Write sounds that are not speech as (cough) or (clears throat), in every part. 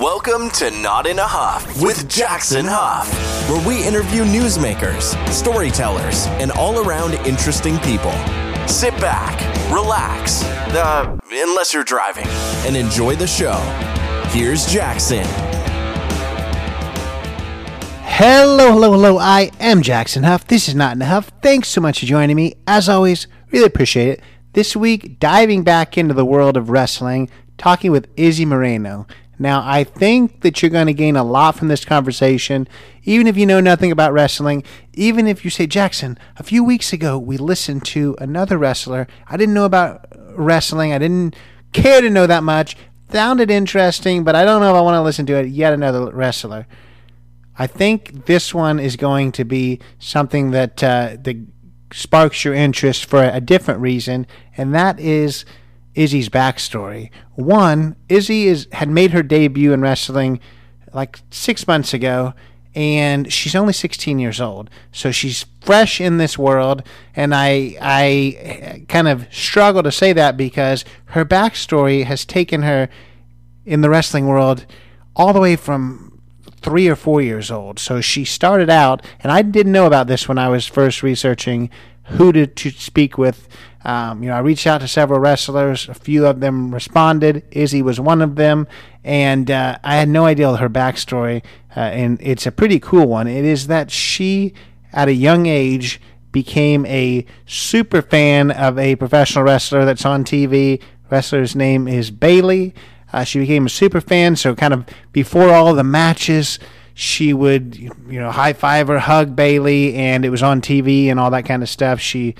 Welcome to Not in a Huff with Jackson Huff, where we interview newsmakers, storytellers, and all around interesting people. Sit back, relax, uh, unless you're driving, and enjoy the show. Here's Jackson. Hello, hello, hello. I am Jackson Huff. This is Not in a Huff. Thanks so much for joining me. As always, really appreciate it. This week, diving back into the world of wrestling, talking with Izzy Moreno. Now, I think that you're going to gain a lot from this conversation, even if you know nothing about wrestling. Even if you say, Jackson, a few weeks ago we listened to another wrestler. I didn't know about wrestling, I didn't care to know that much. Found it interesting, but I don't know if I want to listen to it. Yet another wrestler. I think this one is going to be something that uh, that sparks your interest for a different reason, and that is Izzy's backstory. One, Izzy is had made her debut in wrestling like six months ago, and she's only 16 years old, so she's fresh in this world. And I I kind of struggle to say that because her backstory has taken her in the wrestling world all the way from three or four years old. So she started out, and I didn't know about this when I was first researching who to, to speak with um, you know, I reached out to several wrestlers. A few of them responded. Izzy was one of them, and uh, I had no idea her backstory. Uh, and it's a pretty cool one. It is that she, at a young age, became a super fan of a professional wrestler that's on TV. Wrestler's name is Bayley. Uh, she became a super fan, so kind of before all the matches, she would you know high five or hug Bayley, and it was on TV and all that kind of stuff. She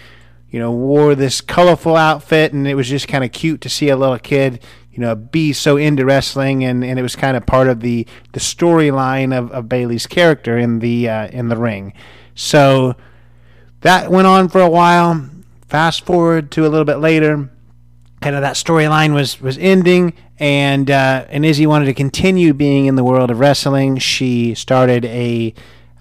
you know, wore this colorful outfit, and it was just kind of cute to see a little kid, you know, be so into wrestling, and, and it was kind of part of the the storyline of, of Bayley's character in the uh, in the ring. So that went on for a while. Fast forward to a little bit later, kind of that storyline was was ending, and uh, and Izzy wanted to continue being in the world of wrestling. She started a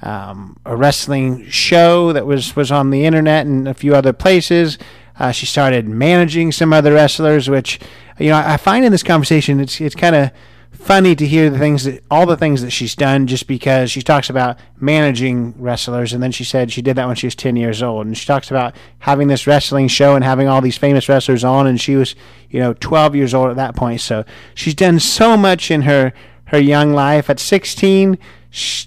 um, a wrestling show that was was on the internet and a few other places. Uh, she started managing some other wrestlers, which you know I find in this conversation it's it's kind of funny to hear the things that all the things that she's done just because she talks about managing wrestlers. And then she said she did that when she was 10 years old. And she talks about having this wrestling show and having all these famous wrestlers on. And she was you know 12 years old at that point. So she's done so much in her her young life. At 16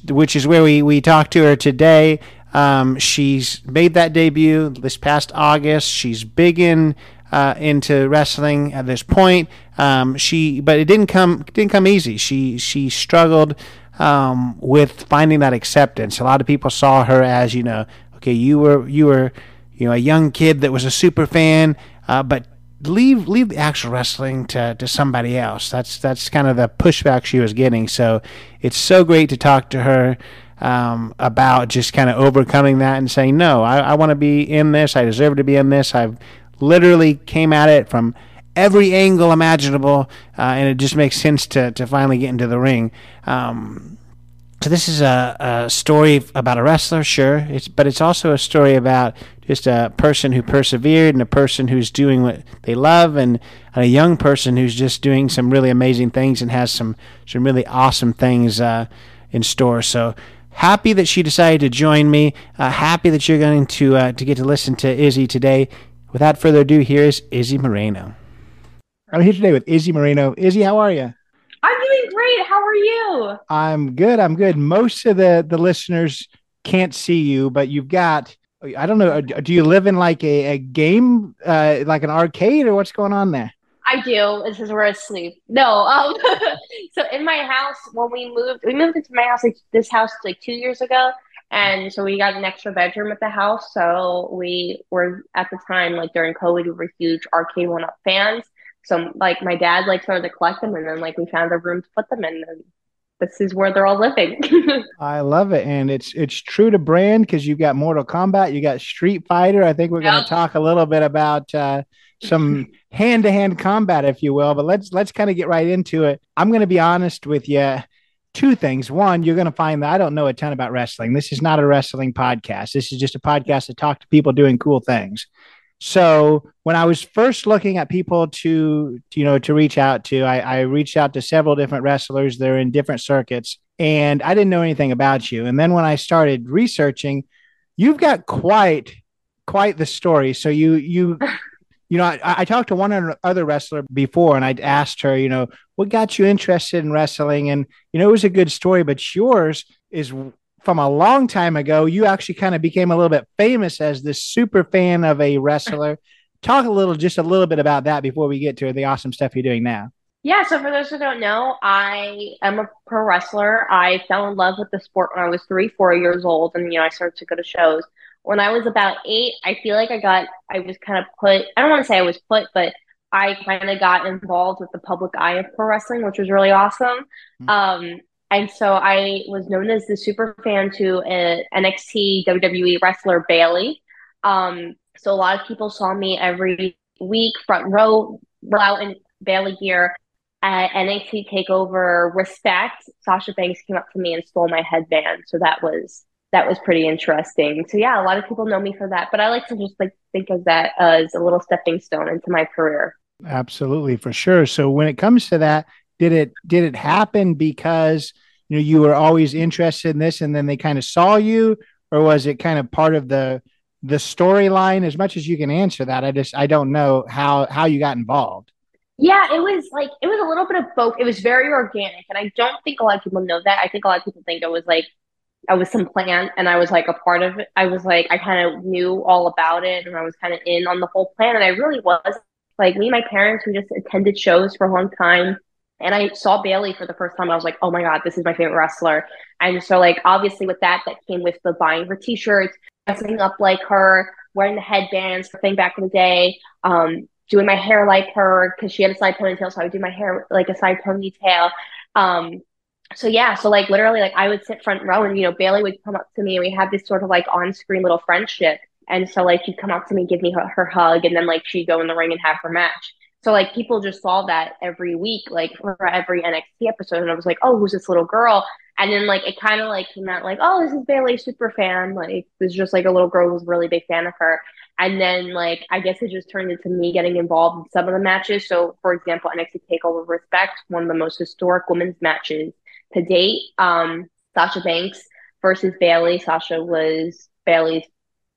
which is where we, we talked to her today. Um, she's made that debut this past August. She's big in uh, into wrestling at this point. Um, she, but it didn't come didn't come easy. She she struggled um, with finding that acceptance. A lot of people saw her as you know, okay, you were you were you know a young kid that was a super fan, uh, but leave leave the actual wrestling to, to somebody else. That's that's kind of the pushback she was getting. So it's so great to talk to her um, about just kind of overcoming that and saying, no, I, I want to be in this. I deserve to be in this. I've literally came at it from every angle imaginable, uh, and it just makes sense to, to finally get into the ring. Um, so this is a, a story about a wrestler, sure, it's but it's also a story about just a person who persevered and a person who's doing what they love and a young person who's just doing some really amazing things and has some some really awesome things uh, in store. So happy that she decided to join me. Uh, happy that you're going to uh, to get to listen to Izzy today. Without further ado, here is Izzy Moreno. I'm here today with Izzy Moreno. Izzy, how are you? Great. How are you? I'm good. I'm good. Most of the the listeners can't see you, but you've got I don't know. Do you live in like a, a game, uh, like an arcade, or what's going on there? I do. This is where I sleep. No, um, (laughs) so in my house when we moved, we moved into my house like this house like two years ago, and so we got an extra bedroom at the house. So we were at the time like during COVID, we were huge Arcade1Up fans. So like my dad like started to collect them, and then like we found a room to put them in. And this is where they're all living. (laughs) I love it, and it's it's true to brand because you've got Mortal Kombat, you got Street Fighter. I think we're yep. going to talk a little bit about uh, some hand to hand combat, if you will. But let's let's kind of get right into it. I'm going to be honest with you. Two things. One, you're going to find that I don't know a ton about wrestling. This is not a wrestling podcast. This is just a podcast to talk to people doing cool things. So when I was first looking at people to, you know, to reach out to, I, I reached out to several different wrestlers. They're in different circuits, and I didn't know anything about you. And then when I started researching, you've got quite, quite the story. So you, you, you know, I, I talked to one other wrestler before, and I'd asked her, you know, what got you interested in wrestling, and you know, it was a good story, but yours is from a long time ago, you actually kind of became a little bit famous as this super fan of a wrestler. (laughs) Talk a little, just a little bit about that before we get to the awesome stuff you're doing now. Yeah, so for those who don't know, I am a pro wrestler. I fell in love with the sport when I was three, four years old, and you know, I started to go to shows. When I was about eight, I feel like I got, I was kind of put, I don't want to say I was put, but I kind of got involved with the public eye of pro wrestling, which was really awesome. Mm-hmm. Um, and so I was known as the super fan to an NXT WWE wrestler Bayley. Um, so a lot of people saw me every week, front row, out in Bayley gear at NXT Takeover. Respect. Sasha Banks came up to me and stole my headband, so that was that was pretty interesting. So yeah, a lot of people know me for that, but I like to just like think of that as a little stepping stone into my career. Absolutely, for sure. So when it comes to that, did it did it happen because you know you were always interested in this and then they kind of saw you? Or was it kind of part of the the storyline? As much as you can answer that i just i don't know how how you got involved. Yeah it was like it was a little bit of both. It was very organic and i don't think a lot of people know that. I think a lot of people think it was like I was some plan and I was like a part of it. I was like, I kind of knew all about it and I was kind of in on the whole plan. And I really was. Like me and my parents who just attended shows for a long time and I saw Bayley for the first time. I was like, oh my God, this is my favorite wrestler. And so, like, obviously, with that, that came with the buying her t shirts, dressing up like her, wearing the headbands, thing back in the day, um, doing my hair like her because she had a side ponytail. So I would do my hair like a side ponytail. Um, so yeah, so like literally, like I would sit front row, and you know, Bayley would come up to me, and we had this sort of like on screen little friendship. And so like she'd come up to me, give me her, her hug, and then like she'd go in the ring and have her match. So like people just saw that every week, like for every NXT episode, and I was like, oh, who's this little girl? And then like it kind of like came out like, oh, this is Bayley, super fan. Like this is just like a little girl who's really big fan of her. And then like I guess it just turned into me getting involved in some of the matches. So for example, NXT Takeover Respect, one of the most historic women's matches to date. Um, Sasha Banks versus Bayley. Sasha was Bayley's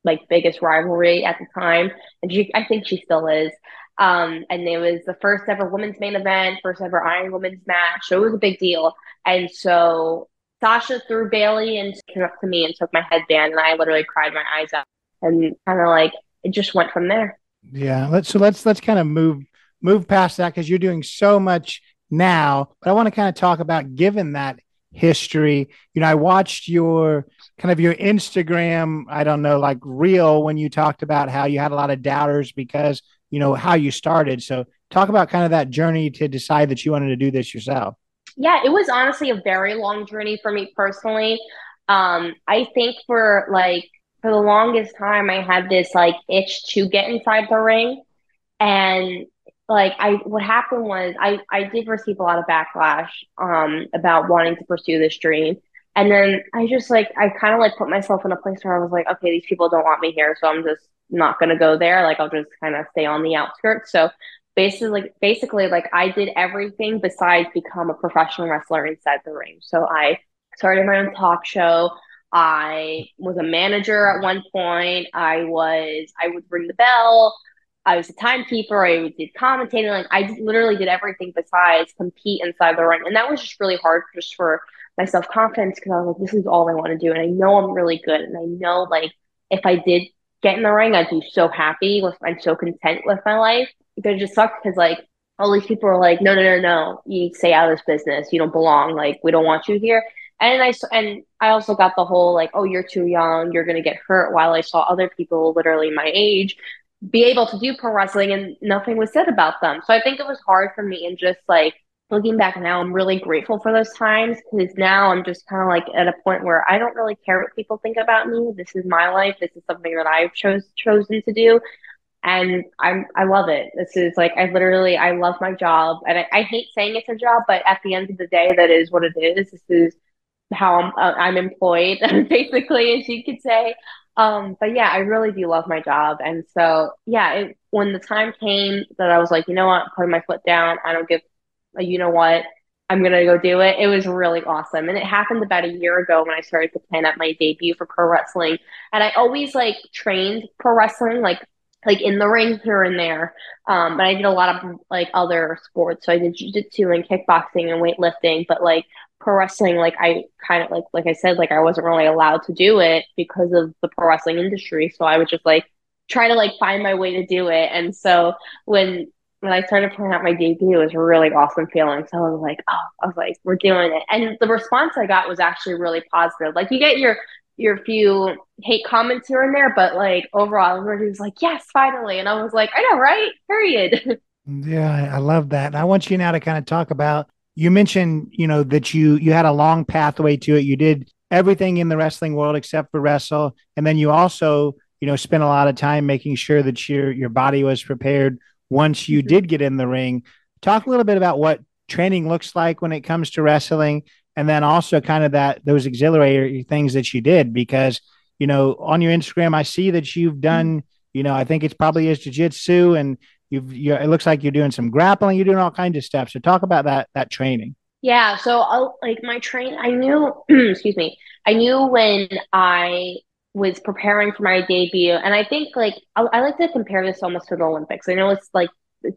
like biggest rivalry at the time, and she I think she still is. Um, and it was the first ever women's main event, first ever Iron Women's match. So it was a big deal. And so Sasha threw Bayley and came up to me and took my headband, and I literally cried my eyes out. And kind of like it just went from there. Yeah. Let's so let's let's kind of move move past that because you're doing so much now. But I want to kind of talk about given that history. You know, I watched your kind of your Instagram, I don't know, like real when you talked about how you had a lot of doubters because you know how you started. So talk about kind of that journey to decide that you wanted to do this yourself. Yeah it was honestly a very long journey for me personally. Um i think for like for the longest time i had this like itch to get inside the ring. And like i what happened was i i did receive a lot of backlash um about wanting to pursue this dream and then i just like i kind of like put myself in a place where i was like okay these people don't want me here so i'm just not to go there. Like I'll just kind of stay on the outskirts. So basically, basically, like I did everything besides become a professional wrestler inside the ring. So I started my own talk show. I was a manager at one point. I was I would ring the bell. I was a timekeeper. I did commentating. Like I literally did everything besides compete inside the ring, and that was just really hard just for my self confidence because I was like, this is all I want to do, and I know I'm really good, and I know like if I did get in the ring, I'd be so happy with, I'm so content with my life. It just sucks because like all these people are like, no, no, no, no, you stay out of this business. You don't belong. Like we don't want you here. And I and I also got the whole like, oh, you're too young. You're gonna get hurt. While I saw other people literally my age be able to do pro wrestling and nothing was said about them. So I think it was hard for me and just like looking back now, I'm really grateful for those times because now I'm just kind of like at a point where I don't really care what people think about me. This is my life. This is something that I've chose chosen to do, and I'm I love it. This is like I literally I love my job, and I, I hate saying it's a job, but at the end of the day, that is what it is. This is how I'm uh, I'm employed (laughs) basically, as you could say. Um, but yeah, I really do love my job, and so yeah, it, when the time came that I was like, you know what, putting my foot down, I don't give, you know what, I'm gonna go do it. It was really awesome, and it happened about a year ago when I started to plan out my debut for pro wrestling. And I always like trained pro wrestling, like like in the ring here and there. Um, but I did a lot of like other sports. So I did jujitsu and kickboxing and weightlifting. But like pro wrestling, like I kind of like like I said, like I wasn't really allowed to do it because of the pro wrestling industry. So I would just like try to like find my way to do it. And so when when I started playing out my debut, it was a really awesome feeling. So I was like, oh, I was like, we're doing it. And the response I got was actually really positive. Like you get your your few hate comments here and there, but like overall, everybody was like, yes, finally. And I was like, I know, right? Period. (laughs) Yeah, I love that. I want you now to kind of talk about you mentioned, you know, that you you had a long pathway to it. You did everything in the wrestling world except for wrestle. And then you also, you know, spent a lot of time making sure that your your body was prepared once you mm-hmm. did get in the ring. Talk a little bit about what training looks like when it comes to wrestling and then also kind of that those exhilarating things that you did because you know on your instagram i see that you've done you know i think it's probably is jiu-jitsu and you've you it looks like you're doing some grappling you're doing all kinds of stuff so talk about that that training yeah so I'll, like my train i knew (clears throat) excuse me i knew when i was preparing for my debut and i think like I, I like to compare this almost to the olympics i know it's like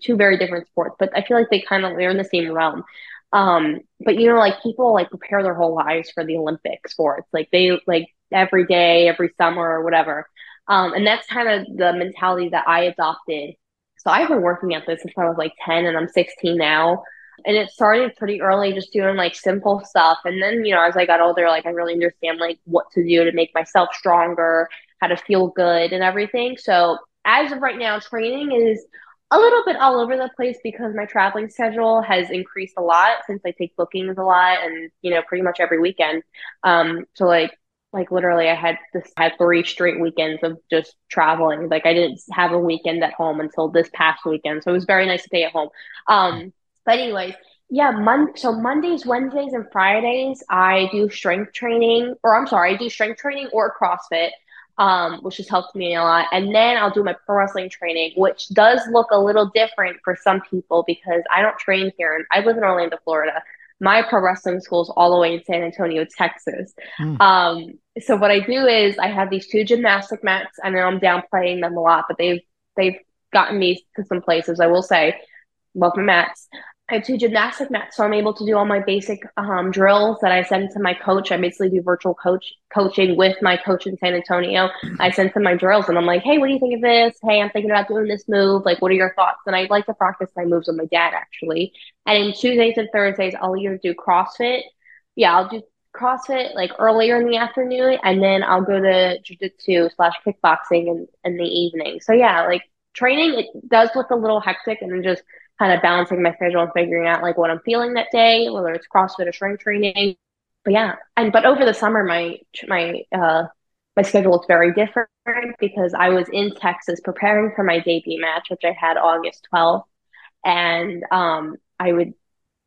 two very different sports but i feel like they kind of they're in the same realm um, but you know, like people like prepare their whole lives for the Olympic sports. Like they like every day, every summer or whatever. Um, and that's kind of the mentality that I adopted. So I've been working at this since I was like 10 and I'm 16 now. And it started pretty early, just doing like simple stuff. And then, you know, as I got older, like I really understand like what to do to make myself stronger, how to feel good and everything. So as of right now, training is a little bit all over the place because my traveling schedule has increased a lot since I take bookings a lot and you know pretty much every weekend. Um, so like like literally I had this had three straight weekends of just traveling. Like I didn't have a weekend at home until this past weekend, so it was very nice to stay at home. Um, but anyways, yeah, Mon- so Mondays, Wednesdays, and Fridays I do strength training, or I'm sorry, I do strength training or CrossFit um, which has helped me a lot. And then I'll do my pro wrestling training, which does look a little different for some people because I don't train here. And I live in Orlando, Florida. My pro wrestling school is all the way in San Antonio, Texas. Mm. Um, so what I do is I have these two gymnastic mats, and then I'm downplaying them a lot, but they've they've gotten me to some places. I will say, love my mats. I have two gymnastic mats, so I'm able to do all my basic um, drills that I send to my coach. I basically do virtual coach coaching with my coach in San Antonio. I send to my drills, and I'm like, "Hey, what do you think of this? Hey, I'm thinking about doing this move. Like, what are your thoughts?" And I like to practice my moves with my dad actually. And in Tuesdays and Thursdays, I'll either do CrossFit. Yeah, I'll do CrossFit like earlier in the afternoon, and then I'll go to jujitsu slash kickboxing in, in the evening. So yeah, like training, it does look a little hectic, and just kind of balancing my schedule and figuring out like what I'm feeling that day, whether it's CrossFit or strength training. But yeah, and but over the summer, my my uh my schedule was very different because I was in Texas preparing for my debut match, which I had August 12th, and um I would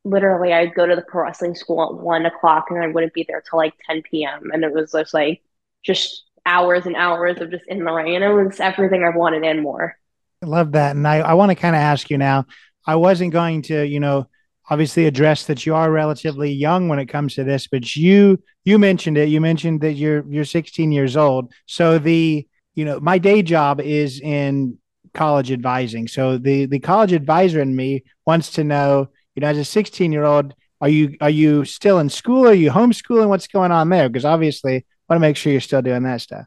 literally I'd go to the pro wrestling school at one o'clock and I wouldn't be there till like 10 p.m. and it was just like just hours and hours of just in the rain. It was everything I wanted and more. I love that. And I, I want to kind of ask you now, I wasn't going to, you know, obviously address that you are relatively young when it comes to this, but you you mentioned it. You mentioned that you're you're 16 years old. So the you know my day job is in college advising. So the the college advisor in me wants to know, you know, as a 16 year old, are you are you still in school? Are you homeschooling? What's going on there? Because obviously, I want to make sure you're still doing that stuff.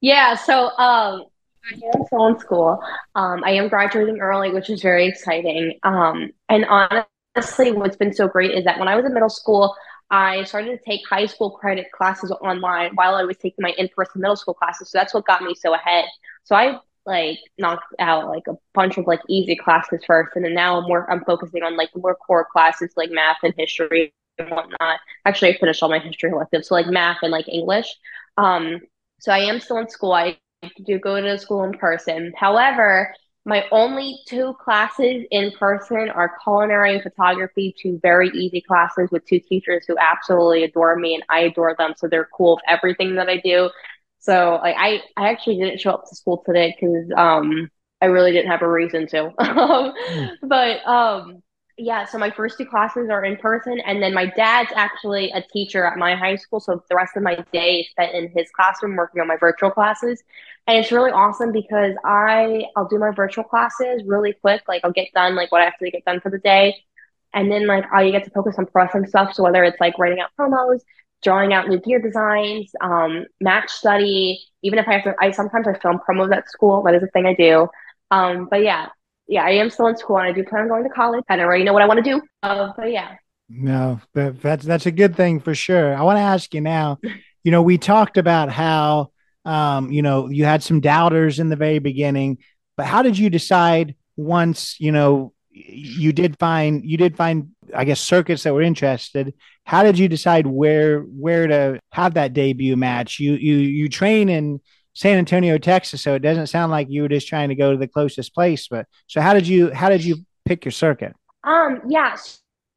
Yeah. So um, I am still in school. Um, I am graduating early, which is very exciting. Um, and honestly, what's been so great is that when I was in middle school, I started to take high school credit classes online while I was taking my in-person middle school classes. So that's what got me so ahead. So I like knocked out like a bunch of like easy classes first, and then now I'm more I'm focusing on like more core classes like math and history and whatnot. Actually, I finished all my history electives, so like math and like English. Um, so I am still in school. I do go to school in person. However, my only two classes in person are culinary and photography, two very easy classes with two teachers who absolutely adore me and I adore them. So they're cool with everything that I do. So like I, I actually didn't show up to school today because um I really didn't have a reason to. (laughs) mm. But um yeah, so my first two classes are in person, and then my dad's actually a teacher at my high school. So the rest of my day is spent in his classroom working on my virtual classes, and it's really awesome because I I'll do my virtual classes really quick. Like I'll get done like what I have to get done for the day, and then like I get to focus on pressing stuff. So whether it's like writing out promos, drawing out new gear designs, um, match study, even if I have to, I sometimes I film promos at school. That is a thing I do. Um, but yeah, yeah, I am still in school and I do plan on going to college. I already know what I want to do. Uh, but yeah. No, but that's that's a good thing for sure. I want to ask you now. (laughs) You know, we talked about how um, you know, you had some doubters in the very beginning, but how did you decide once, you know, you did find you did find I guess circuits that were interested. How did you decide where where to have that debut match? You you you train in San Antonio, Texas. So it doesn't sound like you were just trying to go to the closest place. But so how did you how did you pick your circuit? Um, yeah.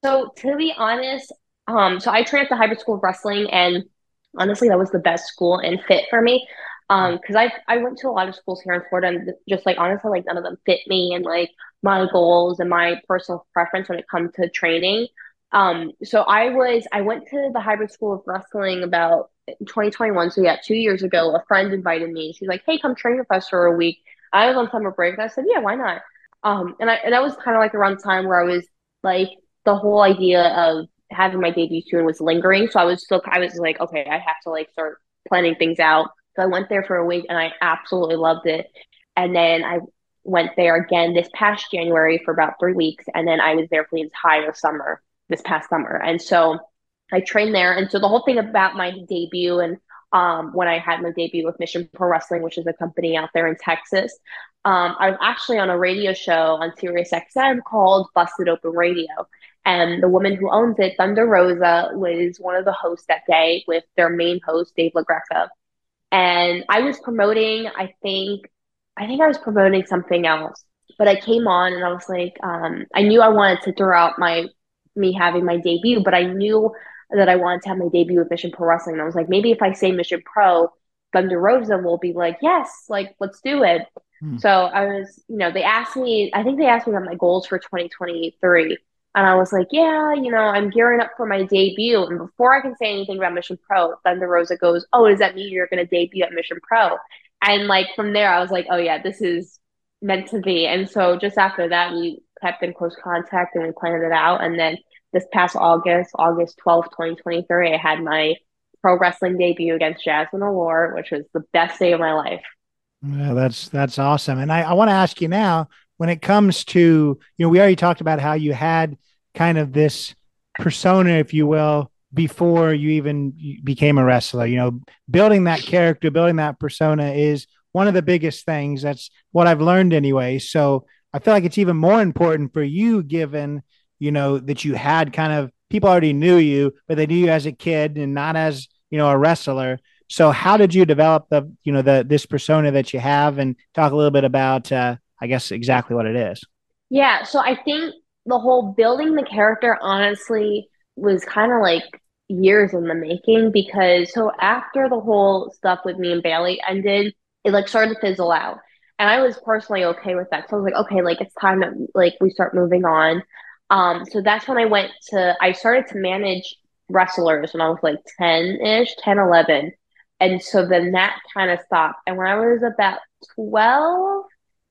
So to be honest, um, so I trained at the hybrid school of wrestling, and honestly, that was the best school and fit for me. Um, because I I went to a lot of schools here in Florida, and just like honestly, like none of them fit me and like my goals and my personal preference when it comes to training. Um, so I was I went to the hybrid school of wrestling about 2021. So yeah, two years ago, a friend invited me. She's like, "Hey, come train with us for a week." I was on summer break. I said, "Yeah, why not?" Um, and I and that was kind of like around the time where I was like the whole idea of having my debut soon was lingering. So I was still I was like, okay, I have to like start planning things out. So I went there for a week and I absolutely loved it. And then I went there again this past January for about three weeks, and then I was there for the entire summer this past summer. And so I trained there. And so the whole thing about my debut and um, when I had my debut with Mission Pro Wrestling, which is a company out there in Texas, um, I was actually on a radio show on Sirius XM called Busted Open Radio. And the woman who owns it, Thunder Rosa, was one of the hosts that day with their main host, Dave LaGreca. And I was promoting, I think, I think I was promoting something else. But I came on and I was like, um, I knew I wanted to throw out my me having my debut, but I knew that I wanted to have my debut with Mission Pro Wrestling. And I was like, maybe if I say Mission Pro, Thunder Rosa will be like, yes, like let's do it. Hmm. So I was, you know, they asked me, I think they asked me about my goals for 2023. And I was like, yeah, you know, I'm gearing up for my debut. And before I can say anything about Mission Pro, Thunder Rosa goes, oh, does that mean you're going to debut at Mission Pro? And like from there, I was like, oh, yeah, this is meant to be. And so just after that, we kept in close contact and we planned it out. And then this past August, August 12th, 2023, I had my pro wrestling debut against Jazmin Allure, which was the best day of my life. Yeah, that's that's awesome. And I, I want to ask you now, when it comes to, you know, we already talked about how you had kind of this persona, if you will, before you even became a wrestler. You know, building that character, building that persona is one of the biggest things. That's what I've learned anyway. So I feel like it's even more important for you, given you know, that you had kind of people already knew you, but they knew you as a kid and not as, you know, a wrestler. So how did you develop the, you know, the this persona that you have and talk a little bit about uh, I guess exactly what it is. Yeah, so I think the whole building the character honestly was kind of like years in the making because so after the whole stuff with me and Bayley ended, it like started to fizzle out. And I was personally okay with that. So I was like, okay, like it's time that like we start moving on. Um, so that's when I went to, I started to manage wrestlers when I was like 10 ish, 10, 11. And so then that kind of stopped. And when I was about 12,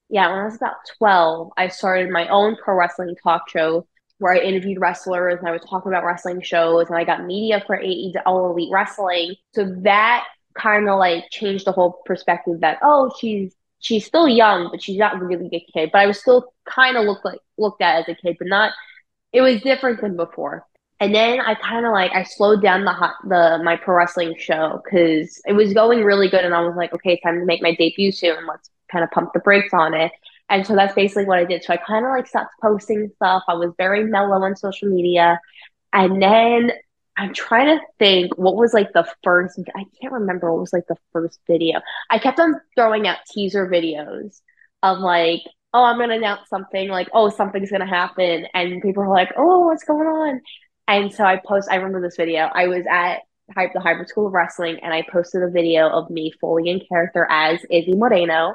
yeah, when I was about 12, I started my own pro wrestling talk show where I interviewed wrestlers and I was talking about wrestling shows and I got media for AE All Elite Wrestling. So that kind of like changed the whole perspective that, oh, she's she's still young, but she's not really a kid. But I was still kind of looked like looked at as a kid, but not. It was different than before. And then I kind of like I slowed down the hot, the my pro wrestling show because it was going really good, and I was like, okay, time to make my debut soon. Let's kind of pump the brakes on it. And so that's basically what I did. So I kind of like stopped posting stuff. I was very mellow on social media, and then I'm trying to think what was like the first, I can't remember what was like the first video. I kept on throwing out teaser videos of like oh, I'm gonna announce something, like, oh, something's gonna happen, and people were like, oh, what's going on? And so I post. I remember this video. I was at the Hybrid School of Wrestling, and I posted a video of me fully in character as Izzy Moreno.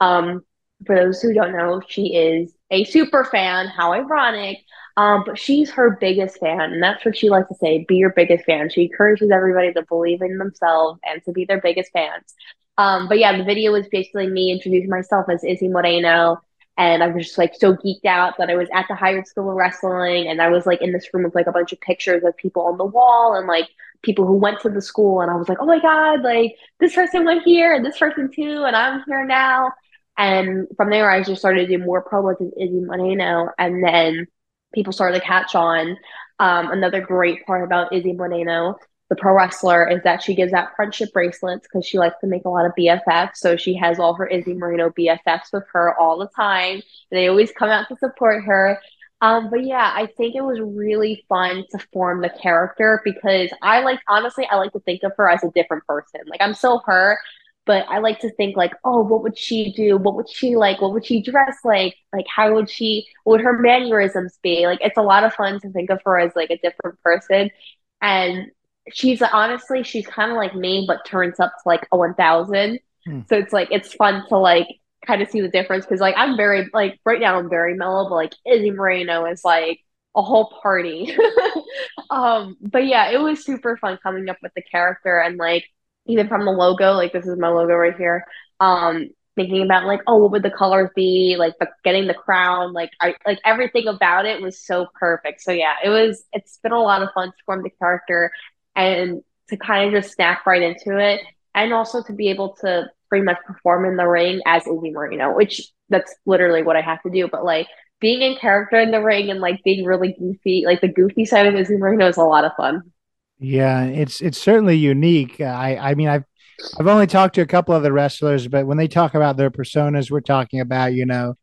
Um, for those who don't know, she is a super fan. How ironic! Um, but she's her biggest fan, and that's what she likes to say: "Be your biggest fan." She encourages everybody to believe in themselves and to be their biggest fans. Um, but yeah, the video was basically me introducing myself as Izzy Moreno. And I was just like so geeked out that I was at the Hybrid School of Wrestling and I was like in this room with like a bunch of pictures of people on the wall and like people who went to the school. And I was like, oh my God, like this person went here and this person too. And I'm here now. And from there, I just started to do more promos as Izzy Moreno. And then people started to catch on. Um, another great part about Izzy Moreno the pro wrestler is that she gives out friendship bracelets because she likes to make a lot of BFFs. So she has all her Izzy Moreno BFFs with her all the time. They always come out to support her. Um, but yeah, I think it was really fun to form the character because I like honestly, I like to think of her as a different person. Like I'm still her, but I like to think like, oh, what would she do? What would she like? What would she dress like? Like how would she what would her mannerisms be? Like it's a lot of fun to think of her as like a different person. And she's honestly she's kind of like me but turns up to like a 1000 hmm. so it's like it's fun to like kind of see the difference because like i'm very like right now i'm very mellow but like izzy moreno is like a whole party (laughs) um but yeah it was super fun coming up with the character and like even from the logo like this is my logo right here um thinking about like oh what would the colors be like getting the crown like I like everything about it was so perfect so yeah it was it's been a lot of fun to form the character and to kind of just snap right into it and also to be able to pretty much perform in the ring as Izzy Moreno, which that's literally what I have to do. But like being in character in the ring and like being really goofy, like the goofy side of Izzy Moreno is a lot of fun. Yeah, it's it's certainly unique. I I mean I've I've only talked to a couple of the wrestlers, but when they talk about their personas, we're talking about you know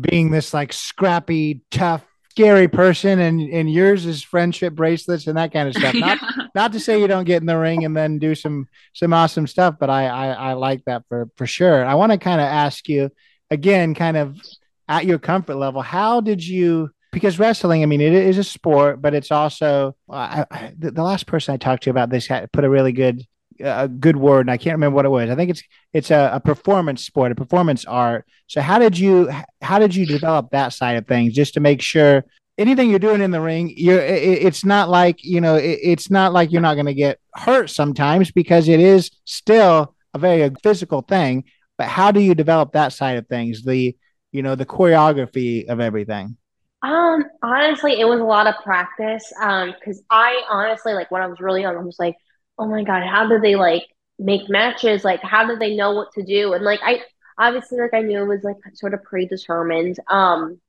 being this like scrappy, tough scary person and and yours is friendship bracelets and that kind of stuff not (laughs) yeah. not to say you don't get in the ring and then do some some awesome stuff but i i, I like that for for sure i want to kind of ask you again kind of at your comfort level how did you because wrestling i mean it is a sport but it's also uh, I, the, last person i talked to about this had put a really good a good word and I can't remember what it was. I think it's it's a, a, performance sport, a performance art. So how did you how did you develop that side of things just to make sure anything you're doing in the ring, you're it, it's not like you know it, it's not like you're not going to get hurt sometimes because it is still a very physical thing. But how do you develop that side of things? The you know the choreography of everything. Um, honestly, it was a lot of practice. Um, because I honestly like when I was really young, I was like oh my god, how did they like make matches? Like, how did they know what to do? And like, I obviously like I knew it was like sort of predetermined. Um,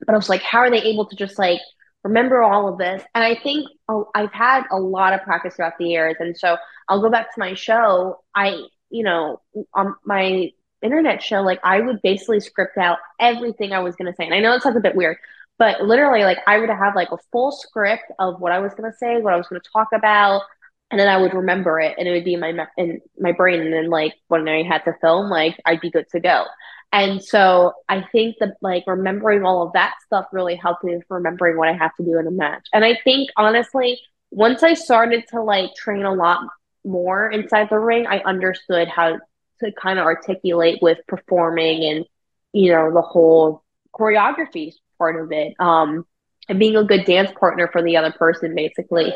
but I was like, how are they able to just like remember all of this? And I think oh, I've had a lot of practice throughout the years, and so I'll go back to my show. I, you know, on my internet show, like I would basically script out everything I was going to say. And I know it sounds a bit weird, but literally, like I would have like a full script of what I was going to say, what I was going to talk about, and then I would remember it, and it would be in my in my brain. And then like when I had to film, like I'd be good to go. And so I think that like remembering all of that stuff really helped me with remembering what I have to do in a match. And I think honestly, once I started to like train a lot more inside the ring, I understood how to kind of articulate with performing and you know the whole choreography part of it. Um, and being a good dance partner for the other person, basically.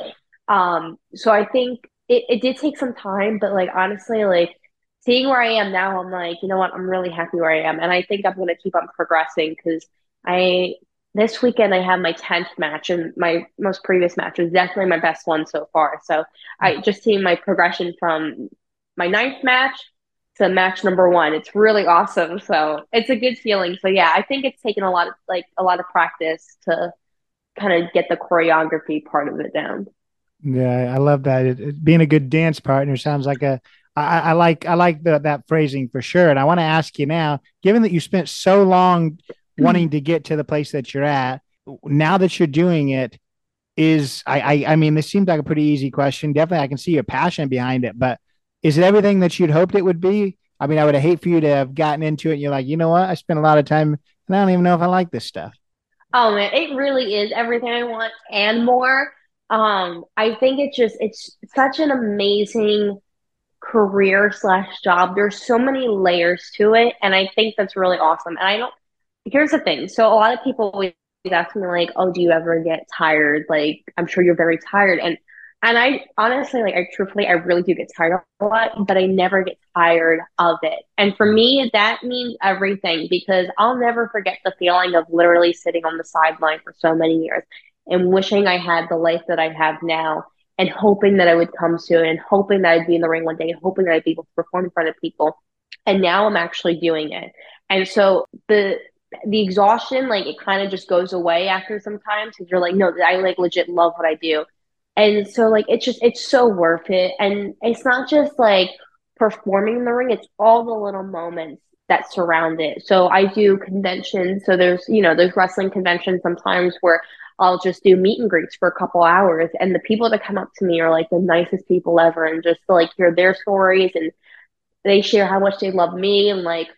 Um, so I think it, it did take some time, but like honestly, like seeing where I am now, I'm like, you know what, I'm really happy where I am. And I think I'm gonna keep on progressing because I this weekend I have my 10th match and my most previous match was definitely my best one so far. So I just seeing my progression from my ninth match to match number one. It's really awesome. So it's a good feeling. So yeah, I think it's taken a lot of like a lot of practice to kind of get the choreography part of it down. Yeah, I love that. It, it, being a good dance partner sounds like a. I, I like I like the, that phrasing for sure. And I want to ask you now, given that you spent so long hmm. wanting to get to the place that you're at, now that you're doing it, is I, I I mean this seems like a pretty easy question. Definitely, I can see your passion behind it, but is it everything that you'd hoped it would be? I mean, I would hate for you to have gotten into it. and You're like, you know what? I spent a lot of time and I don't even know if I like this stuff. Oh man, it really is everything I want and more. Um, I think it's just it's such an amazing career slash job. There's so many layers to it, and I think that's really awesome. And I don't. Here's the thing. So a lot of people always ask me like, "Oh, do you ever get tired?" Like, I'm sure you're very tired, and and I honestly, like, I truthfully, I really do get tired a lot, but I never get tired of it. And for me, that means everything because I'll never forget the feeling of literally sitting on the sideline for so many years and wishing I had the life that I have now and hoping that I would come soon and hoping that I'd be in the ring one day hoping that I'd be able to perform in front of people. And now I'm actually doing it. And so the the exhaustion, like it kind of just goes away after some time because you're like, no, I like legit love what I do. And so like it's just it's so worth it. And it's not just like performing in the ring, it's all the little moments that surround it. So I do conventions. So there's, you know, there's wrestling conventions sometimes where I'll just do meet and greets for a couple hours. And the people that come up to me are like the nicest people ever and just like hear their stories and they share how much they love me and like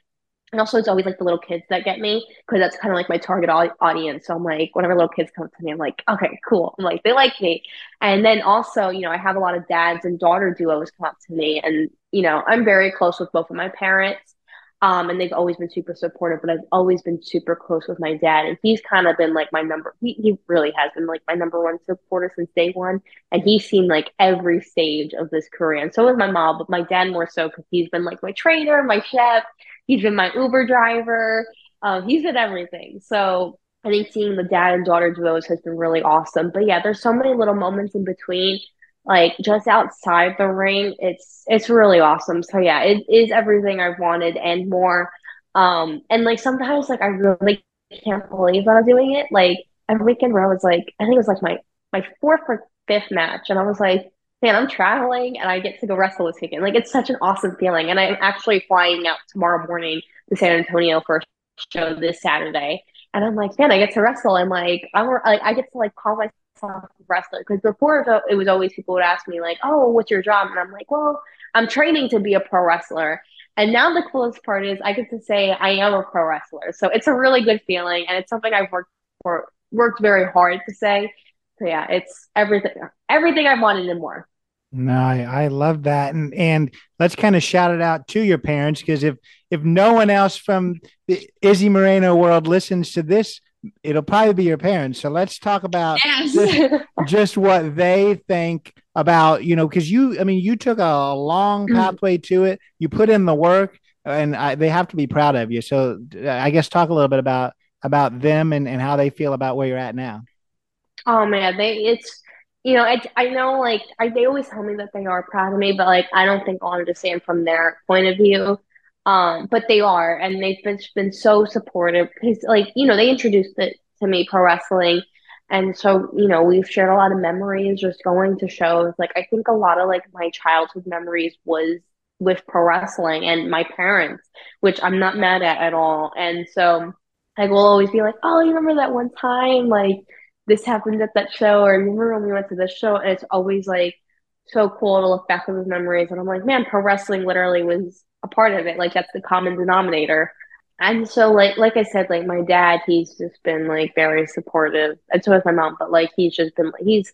and also, it's always like the little kids that get me because that's kind of like my target audience. So I'm like, whenever little kids come to me, I'm like, okay, cool. I'm like, they like me. And then also, you know, I have a lot of dads and daughter duos come up to me, and you know, I'm very close with both of my parents. Um, and they've always been super supportive, but I've always been super close with my dad. And he's kind of been like my number, he, he really has been like my number one supporter since day one. And he's seen like every stage of this career. And so has my mom, but my dad more so because he's been like my trainer, my chef. He's been my Uber driver. Um, he's been everything. So I think seeing the dad and daughter duos has been really awesome. But yeah, there's so many little moments in between, like just outside the ring. It's it's really awesome. So yeah, it is everything I've wanted and more. Um, and like sometimes like I really can't believe that I'm doing it. Like every weekend where I was like, I think it was like my my fourth or fifth match, and I was like, man, I'm traveling and I get to go wrestle this weekend. Like it's such an awesome feeling. And I'm actually flying out tomorrow morning to San Antonio for a show this Saturday. And I'm like, man, I get to wrestle. And like, I'm like, I get to like call myself a wrestler because before it was always people would ask me like, oh, what's your job? And I'm like, well, I'm training to be a pro wrestler. And now the coolest part is I get to say I am a pro wrestler. So it's a really good feeling, and it's something I've worked for, worked very hard to say. So yeah, it's everything, everything I've wanted and more. No, I, I love that, and and let's kind of shout it out to your parents because if if no one else from the Izzy Moreno world listens to this, it'll probably be your parents. So let's talk about yes. just, (laughs) just, what they think about you know because you I mean you took a long mm-hmm. pathway to it. You put in the work, and I, they have to be proud of you. So I guess talk a little bit about about them and and how they feel about where you're at now. Oh man, they it's you know, I, I know like I, they always tell me that they are proud of me, but like I don't think I'll understand from their point of view. Um, but they are, and they've been, been so supportive because like you know they introduced it to me pro wrestling, and so you know we've shared a lot of memories just going to shows. Like I think a lot of like my childhood memories was with pro wrestling and my parents, which I'm not mad at at all. And so I will always be like, oh, you remember that one time like this happened at that show, or remember when we went to this show? And it's always like so cool to look back on those memories. And I'm like, man, pro wrestling literally was a part of it. Like that's the common denominator. And so like like I said, like my dad, he's just been like very supportive. And so has my mom, but like he's just been he's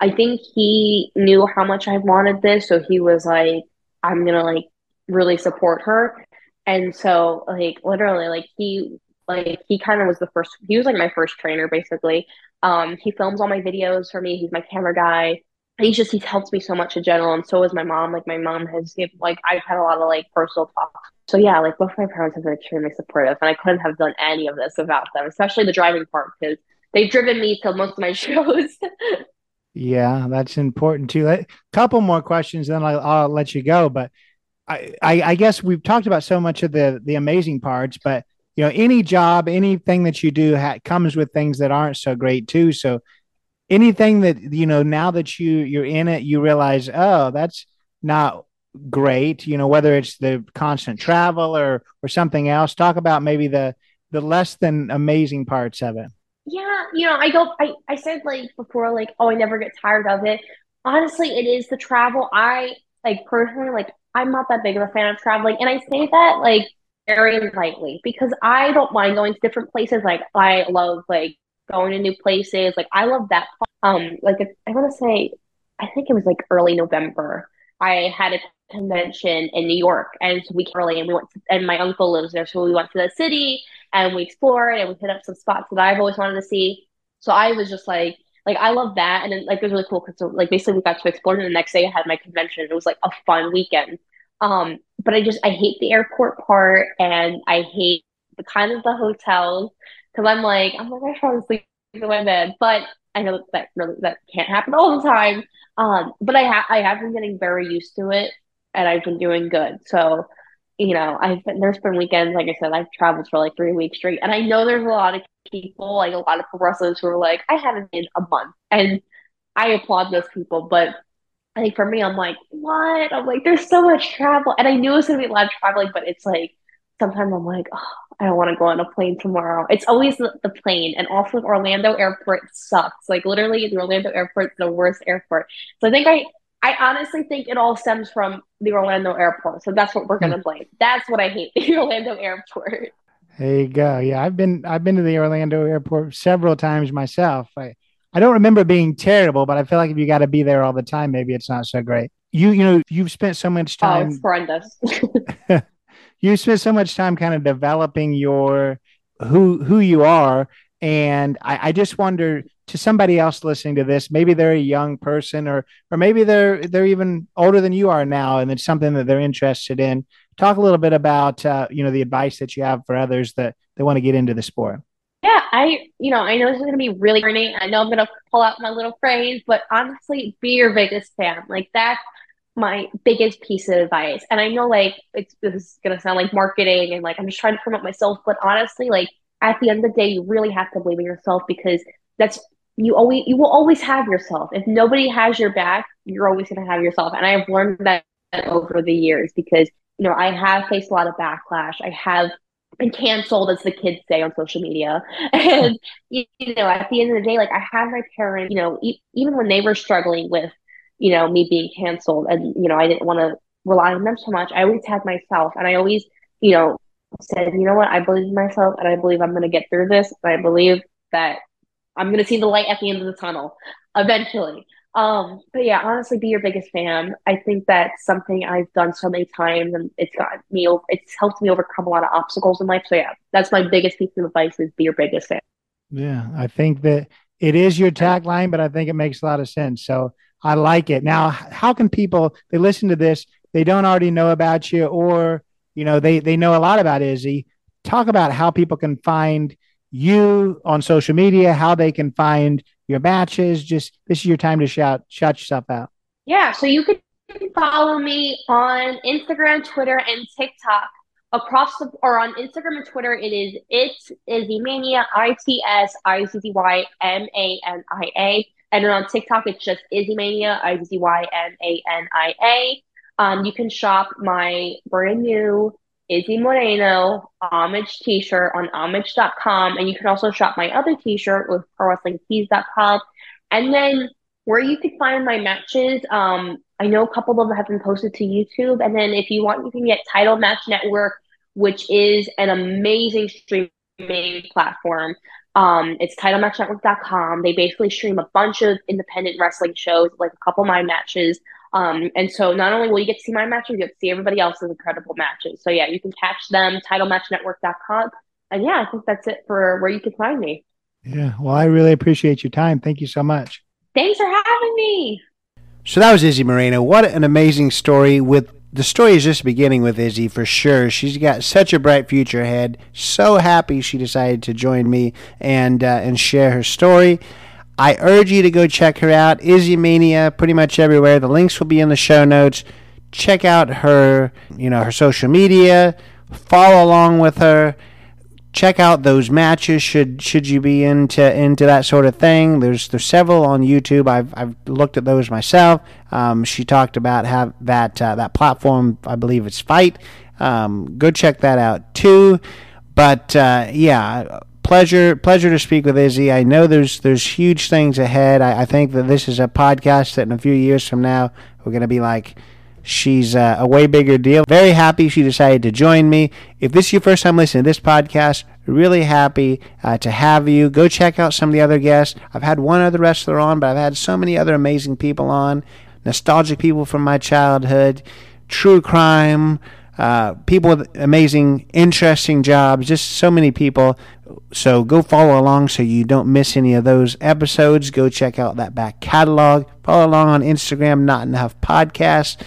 I think he knew how much I wanted this, so he was like, I'm gonna like really support her. And so like literally like he like he kind of was the first he was like my first trainer basically um, he films all my videos for me. He's my camera guy. He's just he's helped me so much in general, and so is my mom. Like my mom has given like I've had a lot of like personal talk. So yeah, like both my parents have been extremely supportive, and I couldn't have done any of this without them, especially the driving part because they've driven me to most of my (laughs) shows. yeah, that's important too. A couple more questions, then I'll, I'll let you go. But I, I, I guess we've talked about so much of the the amazing parts, but you know any job anything that you do ha- comes with things that aren't so great too. So anything that you know now that you you're in it you realize oh that's not great you know whether it's the constant travel or or something else talk about maybe the the less than amazing parts of it. Yeah you know i go i i said like before like oh i never get tired of it. Honestly it is the travel. I like personally like i'm not that big of a fan of traveling. And i say that like very lightly because I don't mind going to different places. Like I love like going to new places. Like I love that. Um, like I want to say, I think it was like early November. I had a convention in New York, and it's a week early, and we went. To, and my uncle lives there, so we went to the city and we explored and we hit up some spots that I've always wanted to see. So I was just like, like I love that, and then like it was really cool because so, like basically we got to explore. And the next day I had my convention. It was like a fun weekend. Um, but I just I hate the airport part, and I hate the kind of the hotels because I'm like I'm like I try to sleep in my bed, but I know that really that can't happen all the time. Um, but I have I have been getting very used to it, and I've been doing good. So, you know, I've been there's been weekends like I said I've traveled for like three weeks straight, and I know there's a lot of people like a lot of pro wrestlers who are like I haven't been a month, and I applaud those people, but I think for me, I'm like, what? I'm like, there's so much travel. And I knew it was going to be a lot of traveling, but it's like, sometimes I'm like, oh, I don't want to go on a plane tomorrow. It's always the, the, plane. And also, Orlando airport sucks. Like, literally, the Orlando airport is the worst airport. So I think I, I honestly think it all stems from the Orlando airport. So that's what we're going to hmm. blame. That's what I hate (laughs) the Orlando airport. There you go. Yeah, I've been I've been to the Orlando airport several times myself. I I don't remember being terrible, but I feel like if you got to be there all the time, maybe it's not so great. You, you know, you've spent so much time. Oh, it's horrendous. (laughs) (laughs) you spent so much time kind of developing your who who you are, and I, I just wonder to somebody else listening to this, maybe they're a young person, or or maybe they're they're even older than you are now, and it's something that they're interested in. Talk a little bit about uh, you know the advice that you have for others that they want to get into the sport. I, you know, I know this is going to be really corny. I know I'm going to pull out my little phrase, but honestly, be your biggest fan. Like that's my biggest piece of advice. And I know like it's this is going to sound like marketing and like I'm just trying to promote myself, but honestly, like at the end of the day, you really have to believe in yourself because that's you always you will always have yourself. If nobody has your back, you're always going to have yourself. And I have learned that over the years because you know I have faced a lot of backlash. I have and canceled, as the kids say on social media. (laughs) And you, know, at the end of the day, like I had my parents, you know, e- even when they were struggling with, you know, me being canceled, and you know, I didn't want to rely on them so much. I always had myself, and I always, you know, said, you know what, I believe in myself, and I believe I'm going to get through this, and I believe that I'm going to see the light at the end of the tunnel eventually. Um, but yeah, honestly, be your biggest fan. I think that's something I've done so many times, and it's got me. It's helped me overcome a lot of obstacles in life. So yeah, that's my biggest piece of advice: is be your biggest fan. Yeah, I think that it is your tagline, but I think it makes a lot of sense. So I like it. Now, how can people they listen to this? They don't already know about you, or you know, they they know a lot about Izzy. Talk about how people can find you on social media, how they can find your matches. Just this is your time to shout shout yourself out. Yeah, so you can follow me on Instagram, Twitter, and TikTok across the or on Instagram and Twitter. It is it's Izzy Mania, I T S I Z Z Y M A N I A, and then on TikTok it's just Izzy Mania, I Z Z Y M A N I A. Um, you can shop my brand new Izzy Moreno homage t-shirt on homage.com. And you can also shop my other t-shirt with prowrestlingtees.com. And then where you can find my matches, um, I know a couple of them have been posted to YouTube. And then if you want, you can get Title Match Network, which is an amazing streaming platform. Um, it's titlematchnetwork.com. They basically stream a bunch of independent wrestling shows, like a couple of my matches. Um, and so not only will you get to see my matches, you get to see everybody else's incredible matches. So yeah, you can catch them, titlematchnetwork.com. And yeah, I think that's it for where you can find me. Yeah. Well, I really appreciate your time. Thank you so much. Thanks for having me. So that was Izzy Moreno. What an amazing story with the story is just beginning with Izzy for sure. She's got such a bright future ahead. So happy she decided to join me and uh, and share her story. I urge you to go check her out. Izzy Mania, pretty much everywhere. The links will be in the show notes. Check out her, you know, her social media. Follow along with her. Check out those matches. Should should you be into into that sort of thing? There's there's several on YouTube. I've I've looked at those myself. Um, she talked about have that uh, that platform. I believe it's Fight. Um, go check that out too. But uh, yeah pleasure pleasure to speak with Izzy. I know there's there's huge things ahead. I, I, think that this is a podcast that in a few years from now we're going to be like, She's uh, a way bigger deal. Very happy she decided to join me. If this is your first time listening to this podcast, really happy uh, to have you. Go check out some of the other guests. I've had one other wrestler on, but I've had so many other amazing people on, nostalgic people from my childhood, true crime, uh, people with amazing, interesting jobs, just so many people. So go follow along so you don't miss any of those episodes. Go check out that back catalog. Follow along on Instagram, Not in a Huff Podcast.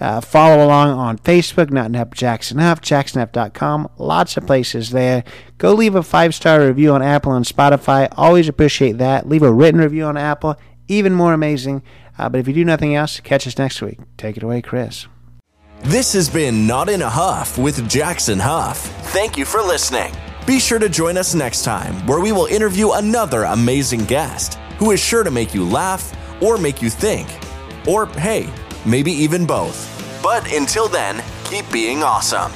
Uh, follow along on Facebook, Not in a Huff Jackson Huff, jacksonhuff.com. Lots of places there. Go leave a five star review on Apple and Spotify. Always appreciate that. Leave a written review on Apple. Even more amazing. Uh, but if you do nothing else, catch us next week. Take it away, Chris. This has been Not in a Huff with Jackson Huff. Thank you for listening. Be sure to join us next time where we will interview another amazing guest who is sure to make you laugh or make you think. Or, hey, maybe even both. But until then, keep being awesome.